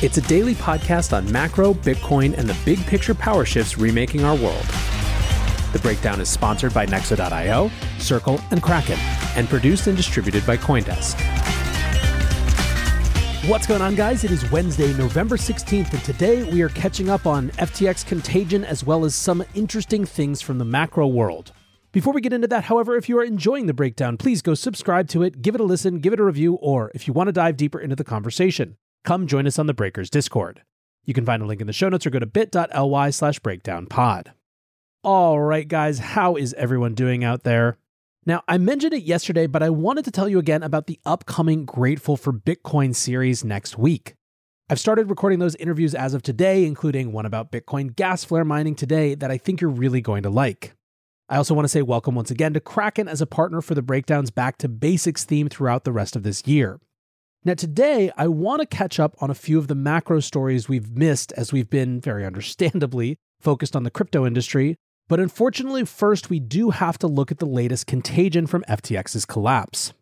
It's a daily podcast on macro, Bitcoin, and the big picture power shifts remaking our world. The Breakdown is sponsored by Nexo.io, Circle, and Kraken, and produced and distributed by Coindesk. What's going on, guys? It is Wednesday, November 16th, and today we are catching up on FTX contagion as well as some interesting things from the macro world. Before we get into that, however, if you are enjoying the breakdown, please go subscribe to it, give it a listen, give it a review, or if you want to dive deeper into the conversation, come join us on the Breakers Discord. You can find a link in the show notes or go to bit.ly slash breakdownpod. All right, guys, how is everyone doing out there? Now, I mentioned it yesterday, but I wanted to tell you again about the upcoming Grateful for Bitcoin series next week. I've started recording those interviews as of today, including one about Bitcoin gas flare mining today that I think you're really going to like. I also want to say welcome once again to Kraken as a partner for the Breakdowns Back to Basics theme throughout the rest of this year. Now, today, I want to catch up on a few of the macro stories we've missed as we've been, very understandably, focused on the crypto industry. But unfortunately, first, we do have to look at the latest contagion from FTX's collapse.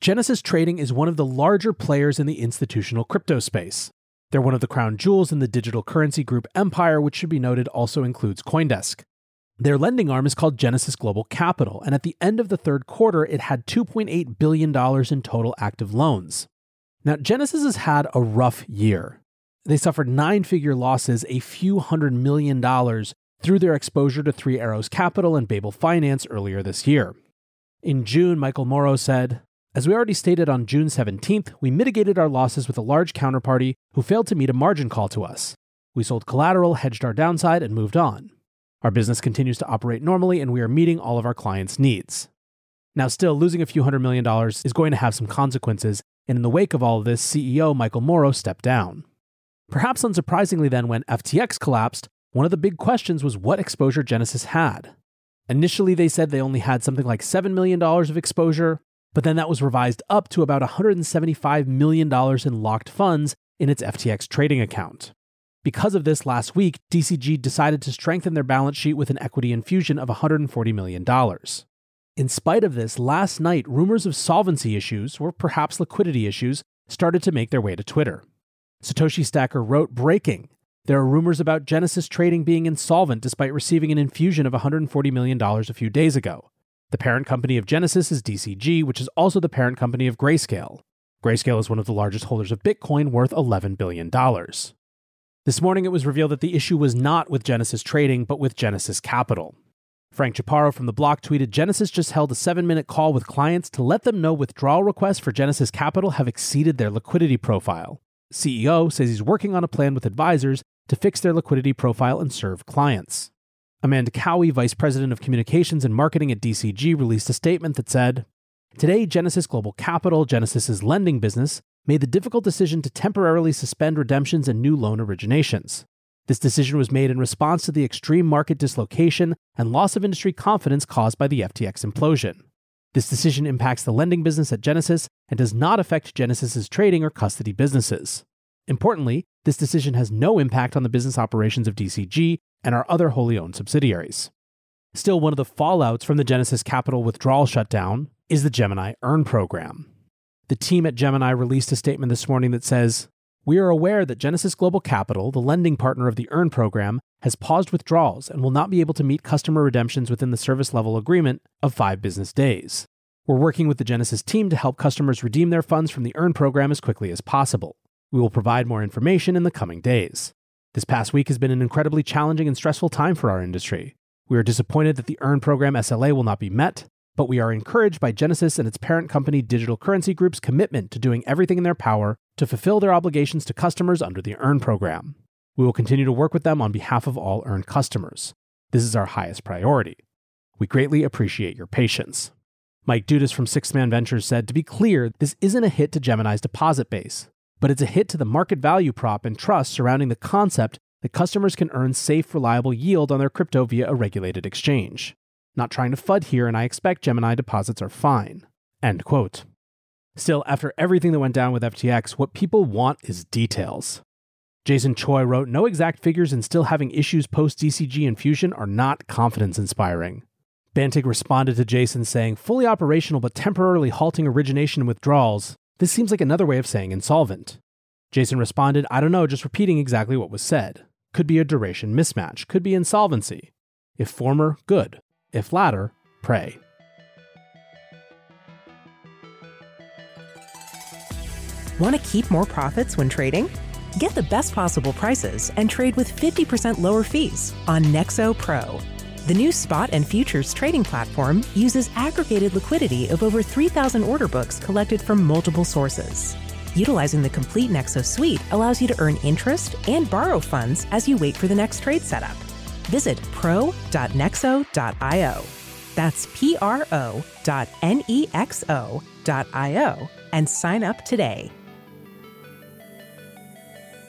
Genesis Trading is one of the larger players in the institutional crypto space. They're one of the crown jewels in the digital currency group Empire, which should be noted also includes Coindesk. Their lending arm is called Genesis Global Capital, and at the end of the third quarter, it had $2.8 billion in total active loans. Now, Genesis has had a rough year. They suffered nine figure losses, a few hundred million dollars, through their exposure to Three Arrows Capital and Babel Finance earlier this year. In June, Michael Moro said, As we already stated on June 17th, we mitigated our losses with a large counterparty who failed to meet a margin call to us. We sold collateral, hedged our downside, and moved on. Our business continues to operate normally, and we are meeting all of our clients' needs. Now, still, losing a few hundred million dollars is going to have some consequences, and in the wake of all of this, CEO Michael Moro stepped down. Perhaps unsurprisingly, then, when FTX collapsed, one of the big questions was what exposure Genesis had. Initially, they said they only had something like $7 million of exposure, but then that was revised up to about $175 million in locked funds in its FTX trading account. Because of this, last week, DCG decided to strengthen their balance sheet with an equity infusion of $140 million. In spite of this, last night, rumors of solvency issues, or perhaps liquidity issues, started to make their way to Twitter. Satoshi Stacker wrote Breaking. There are rumors about Genesis Trading being insolvent despite receiving an infusion of $140 million a few days ago. The parent company of Genesis is DCG, which is also the parent company of Grayscale. Grayscale is one of the largest holders of Bitcoin, worth $11 billion. This morning, it was revealed that the issue was not with Genesis Trading, but with Genesis Capital. Frank Chaparro from The Block tweeted Genesis just held a seven minute call with clients to let them know withdrawal requests for Genesis Capital have exceeded their liquidity profile. CEO says he's working on a plan with advisors to fix their liquidity profile and serve clients. Amanda Cowie, Vice President of Communications and Marketing at DCG, released a statement that said Today, Genesis Global Capital, Genesis's lending business, made the difficult decision to temporarily suspend redemptions and new loan originations. This decision was made in response to the extreme market dislocation and loss of industry confidence caused by the FTX implosion. This decision impacts the lending business at Genesis and does not affect Genesis's trading or custody businesses. Importantly, this decision has no impact on the business operations of DCG and our other wholly owned subsidiaries. Still, one of the fallouts from the Genesis Capital withdrawal shutdown is the Gemini Earn program. The team at Gemini released a statement this morning that says, We are aware that Genesis Global Capital, the lending partner of the Earn program, has paused withdrawals and will not be able to meet customer redemptions within the service level agreement of five business days. We're working with the Genesis team to help customers redeem their funds from the Earn program as quickly as possible. We will provide more information in the coming days. This past week has been an incredibly challenging and stressful time for our industry. We are disappointed that the Earn program SLA will not be met, but we are encouraged by Genesis and its parent company Digital Currency Group's commitment to doing everything in their power to fulfill their obligations to customers under the Earn program. We will continue to work with them on behalf of all Earn customers. This is our highest priority. We greatly appreciate your patience. Mike Dudas from 6th Man Ventures said, To be clear, this isn't a hit to Gemini's deposit base, but it's a hit to the market value prop and trust surrounding the concept that customers can earn safe, reliable yield on their crypto via a regulated exchange. Not trying to FUD here, and I expect Gemini deposits are fine. End quote. Still, after everything that went down with FTX, what people want is details. Jason Choi wrote, No exact figures and still having issues post DCG infusion are not confidence inspiring. Bantic responded to Jason saying, Fully operational but temporarily halting origination and withdrawals. This seems like another way of saying insolvent. Jason responded, I don't know, just repeating exactly what was said. Could be a duration mismatch, could be insolvency. If former, good. If latter, pray. Want to keep more profits when trading? Get the best possible prices and trade with 50% lower fees on Nexo Pro. The new spot and futures trading platform uses aggregated liquidity of over 3,000 order books collected from multiple sources. Utilizing the complete Nexo suite allows you to earn interest and borrow funds as you wait for the next trade setup. Visit pro.nexo.io. That's P R O dot N E X O dot I O and sign up today.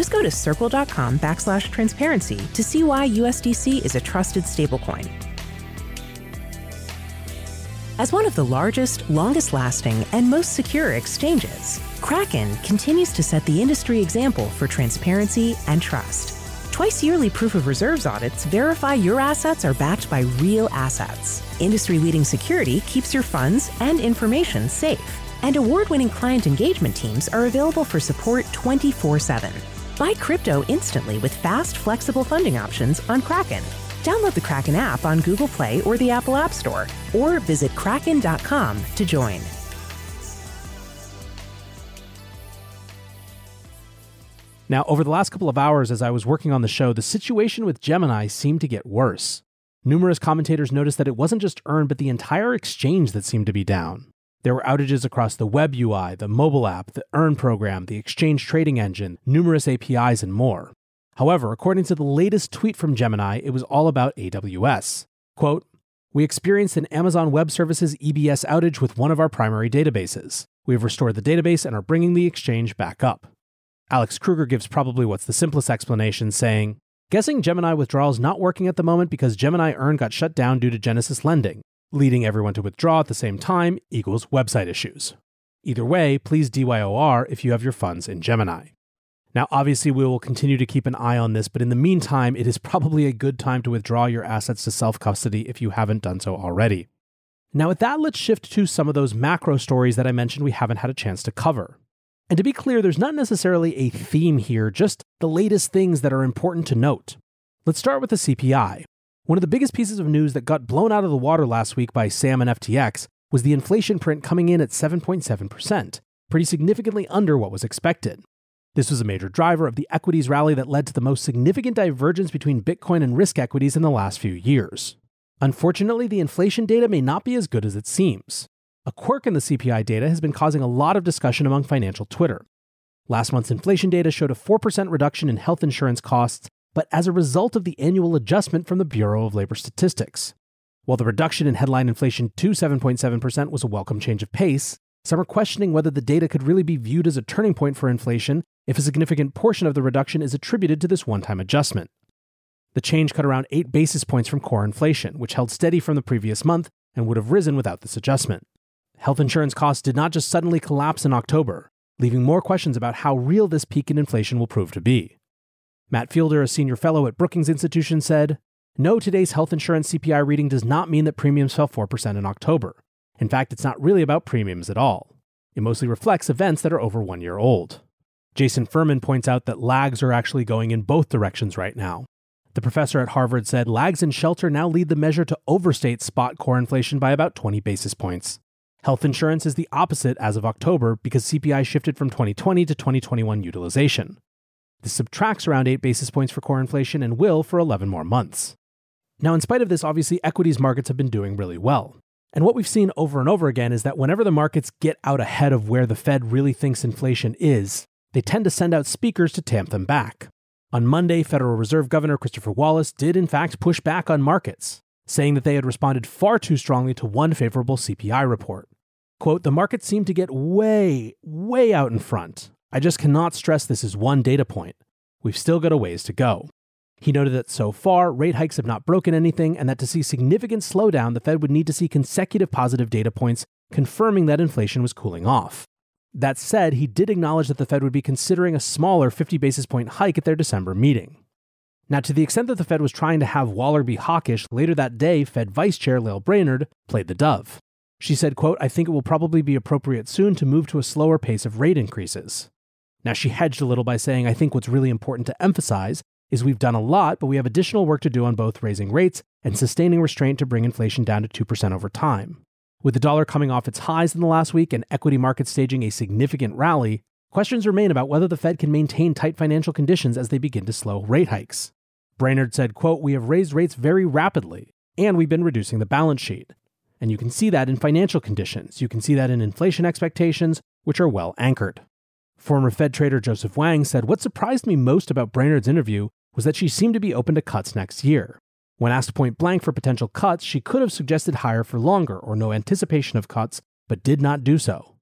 Just go to circle.com backslash transparency to see why USDC is a trusted stablecoin. As one of the largest, longest lasting, and most secure exchanges, Kraken continues to set the industry example for transparency and trust. Twice yearly proof of reserves audits verify your assets are backed by real assets. Industry leading security keeps your funds and information safe. And award winning client engagement teams are available for support 24 7. Buy crypto instantly with fast, flexible funding options on Kraken. Download the Kraken app on Google Play or the Apple App Store, or visit kraken.com to join. Now, over the last couple of hours as I was working on the show, the situation with Gemini seemed to get worse. Numerous commentators noticed that it wasn't just Earn, but the entire exchange that seemed to be down. There were outages across the web UI, the mobile app, the Earn program, the exchange trading engine, numerous APIs, and more. However, according to the latest tweet from Gemini, it was all about AWS. Quote, we experienced an Amazon Web Services EBS outage with one of our primary databases. We have restored the database and are bringing the exchange back up. Alex Kruger gives probably what's the simplest explanation, saying, Guessing Gemini withdrawals not working at the moment because Gemini Earn got shut down due to Genesis lending, leading everyone to withdraw at the same time equals website issues. Either way, please DYOR if you have your funds in Gemini. Now, obviously, we will continue to keep an eye on this, but in the meantime, it is probably a good time to withdraw your assets to self custody if you haven't done so already. Now, with that, let's shift to some of those macro stories that I mentioned we haven't had a chance to cover. And to be clear, there's not necessarily a theme here, just the latest things that are important to note. Let's start with the CPI. One of the biggest pieces of news that got blown out of the water last week by Sam and FTX was the inflation print coming in at 7.7%, pretty significantly under what was expected. This was a major driver of the equities rally that led to the most significant divergence between Bitcoin and risk equities in the last few years. Unfortunately, the inflation data may not be as good as it seems. A quirk in the CPI data has been causing a lot of discussion among financial Twitter. Last month's inflation data showed a 4% reduction in health insurance costs, but as a result of the annual adjustment from the Bureau of Labor Statistics. While the reduction in headline inflation to 7.7% was a welcome change of pace, some are questioning whether the data could really be viewed as a turning point for inflation if a significant portion of the reduction is attributed to this one time adjustment. The change cut around 8 basis points from core inflation, which held steady from the previous month and would have risen without this adjustment. Health insurance costs did not just suddenly collapse in October, leaving more questions about how real this peak in inflation will prove to be. Matt Fiedler, a senior fellow at Brookings Institution, said, No, today's health insurance CPI reading does not mean that premiums fell 4% in October. In fact, it's not really about premiums at all. It mostly reflects events that are over one year old. Jason Furman points out that lags are actually going in both directions right now. The professor at Harvard said lags in shelter now lead the measure to overstate spot core inflation by about 20 basis points. Health insurance is the opposite as of October because CPI shifted from 2020 to 2021 utilization. This subtracts around 8 basis points for core inflation and will for 11 more months. Now, in spite of this, obviously, equities markets have been doing really well. And what we've seen over and over again is that whenever the markets get out ahead of where the Fed really thinks inflation is, they tend to send out speakers to tamp them back. On Monday, Federal Reserve Governor Christopher Waller did in fact push back on markets, saying that they had responded far too strongly to one favorable CPI report. Quote, the markets seemed to get way, way out in front. I just cannot stress this is one data point. We've still got a ways to go. He noted that so far, rate hikes have not broken anything, and that to see significant slowdown, the Fed would need to see consecutive positive data points confirming that inflation was cooling off. That said, he did acknowledge that the Fed would be considering a smaller 50 basis point hike at their December meeting. Now, to the extent that the Fed was trying to have Waller be hawkish, later that day, Fed Vice Chair Lael Brainard played the dove. She said, quote, I think it will probably be appropriate soon to move to a slower pace of rate increases. Now, she hedged a little by saying, I think what's really important to emphasize is we've done a lot, but we have additional work to do on both raising rates and sustaining restraint to bring inflation down to 2% over time. With the dollar coming off its highs in the last week and equity markets staging a significant rally, questions remain about whether the Fed can maintain tight financial conditions as they begin to slow rate hikes. Brainard said, quote, "We have raised rates very rapidly, and we've been reducing the balance sheet. And you can see that in financial conditions. You can see that in inflation expectations, which are well anchored." Former Fed trader Joseph Wang said, What surprised me most about Brainard's interview was that she seemed to be open to cuts next year. When asked point blank for potential cuts, she could have suggested higher for longer or no anticipation of cuts, but did not do so.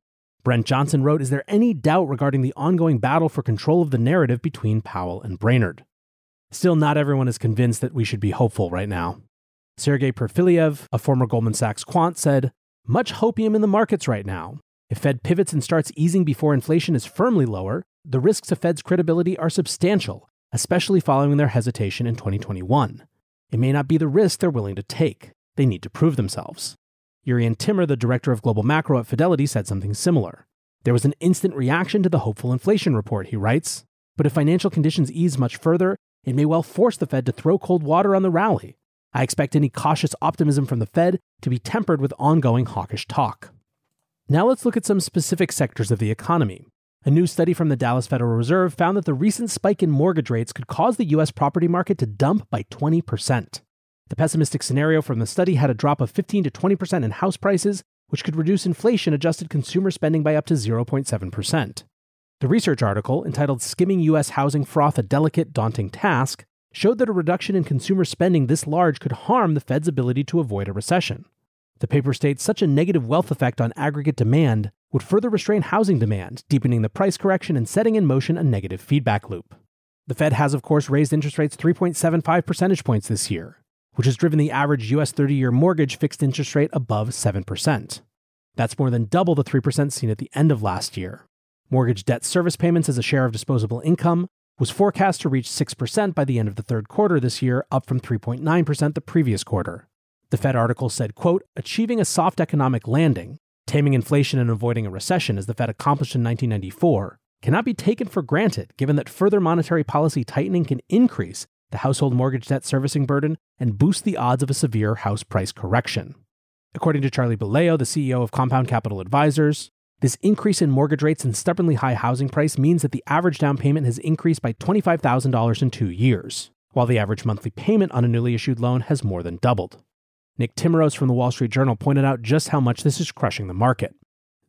Brent Johnson wrote Is there any doubt regarding the ongoing battle for control of the narrative between Powell and Brainard? Still, not everyone is convinced that we should be hopeful right now. Sergei Perfiliev, a former Goldman Sachs quant, said, Much hopium in the markets right now. If Fed pivots and starts easing before inflation is firmly lower, the risks to Fed's credibility are substantial, especially following their hesitation in 2021. It may not be the risk they're willing to take. They need to prove themselves. Jurrien Timmer, the director of global macro at Fidelity, said something similar. There was an instant reaction to the hopeful inflation report, he writes. But if financial conditions ease much further, it may well force the Fed to throw cold water on the rally. I expect any cautious optimism from the Fed to be tempered with ongoing hawkish talk. Now let's look at some specific sectors of the economy. A new study from the Dallas Federal Reserve found that the recent spike in mortgage rates could cause the U.S. property market to dump by 20%. The pessimistic scenario from the study had a drop of 15 to 20% in house prices, which could reduce inflation adjusted consumer spending by up to 0.7%. The research article, entitled Skimming U.S. Housing Froth A Delicate, Daunting Task, showed that a reduction in consumer spending this large could harm the Fed's ability to avoid a recession. The paper states such a negative wealth effect on aggregate demand would further restrain housing demand, deepening the price correction and setting in motion a negative feedback loop. The Fed has, of course, raised interest rates 3.75 percentage points this year, which has driven the average US 30 year mortgage fixed interest rate above 7%. That's more than double the 3% seen at the end of last year. Mortgage debt service payments as a share of disposable income was forecast to reach 6% by the end of the third quarter this year, up from 3.9% the previous quarter. The Fed article said, quote, achieving a soft economic landing, taming inflation and avoiding a recession as the Fed accomplished in 1994, cannot be taken for granted given that further monetary policy tightening can increase the household mortgage debt servicing burden and boost the odds of a severe house price correction. According to Charlie Bilello, the CEO of Compound Capital Advisors, this increase in mortgage rates and stubbornly high housing price means that the average down payment has increased by $25,000 in two years, while the average monthly payment on a newly issued loan has more than doubled. Nick Timiraos from the Wall Street Journal pointed out just how much this is crushing the market.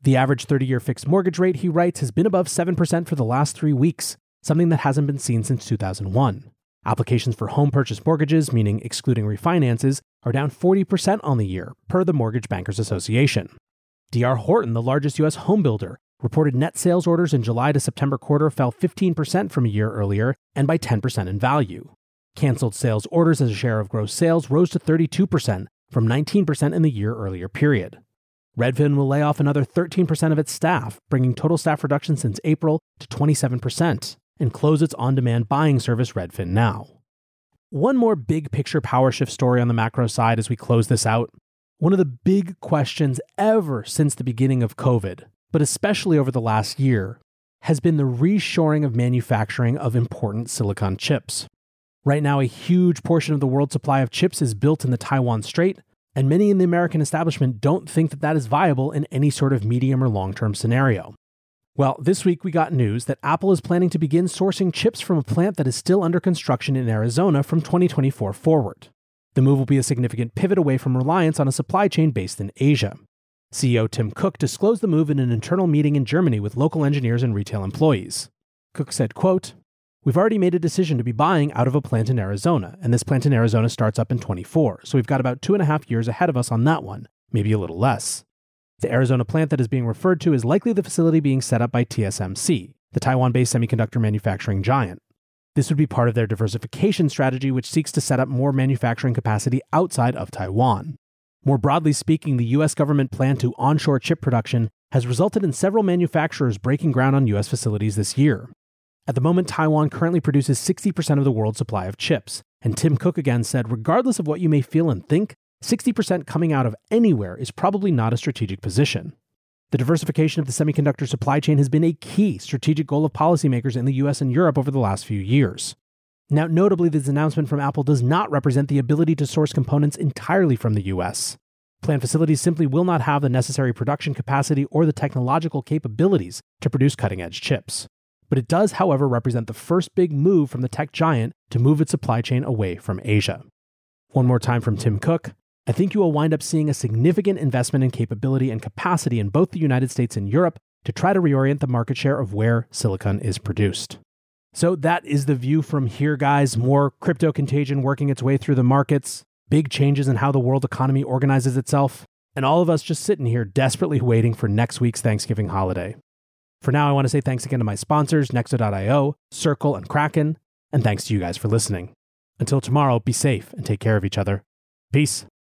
The average 30 year fixed mortgage rate, he writes, has been above 7% for the last three weeks, something that hasn't been seen since 2001. Applications for home purchase mortgages, meaning excluding refinances, are down 40% on the year, per the Mortgage Bankers Association. DR Horton, the largest U.S. home builder, reported net sales orders in July to September quarter fell 15% from a year earlier and by 10% in value. Cancelled sales orders as a share of gross sales rose to 32% from 19% in the year earlier period. Redfin will lay off another 13% of its staff, bringing total staff reduction since April to 27%, and close its on demand buying service Redfin Now. One more big picture power shift story on the macro side as we close this out. One of the big questions ever since the beginning of COVID, but especially over the last year, has been the reshoring of manufacturing of important silicon chips. Right now, a huge portion of the world's supply of chips is built in the Taiwan Strait, and many in the American establishment don't think that that is viable in any sort of medium or long term scenario. Well, this week we got news that Apple is planning to begin sourcing chips from a plant that is still under construction in Arizona from 2024 forward. The move will be a significant pivot away from reliance on a supply chain based in Asia. CEO Tim Cook disclosed the move in an internal meeting in Germany with local engineers and retail employees. Cook said, quote, We've already made a decision to be buying out of a plant in Arizona, and this plant in Arizona starts up in 24, so we've got about two and a half years ahead of us on that one, maybe a little less. The Arizona plant that is being referred to is likely the facility being set up by TSMC, the Taiwan based semiconductor manufacturing giant. This would be part of their diversification strategy, which seeks to set up more manufacturing capacity outside of Taiwan. More broadly speaking, the US government plan to onshore chip production has resulted in several manufacturers breaking ground on US facilities this year. At the moment, Taiwan currently produces 60% of the world's supply of chips. And Tim Cook again said regardless of what you may feel and think, 60% coming out of anywhere is probably not a strategic position. The diversification of the semiconductor supply chain has been a key strategic goal of policymakers in the US and Europe over the last few years. Now, notably, this announcement from Apple does not represent the ability to source components entirely from the US. Plant facilities simply will not have the necessary production capacity or the technological capabilities to produce cutting edge chips but it does, however, represent the first big move from the tech giant to move its supply chain away from Asia. One more time from Tim Cook. I think you will wind up seeing a significant investment in capability and capacity in both the United States and Europe to try to reorient the market share of where silicon is produced. So that is the view from here, guys. More crypto contagion working its way through the markets, big changes in how the world economy organizes itself, and all of us just sitting here desperately waiting for next week's Thanksgiving holiday. For now, I want to say thanks again to my sponsors, Nexo.io, Circle, and Kraken, and thanks to you guys for listening. Until tomorrow, be safe and take care of each other. Peace.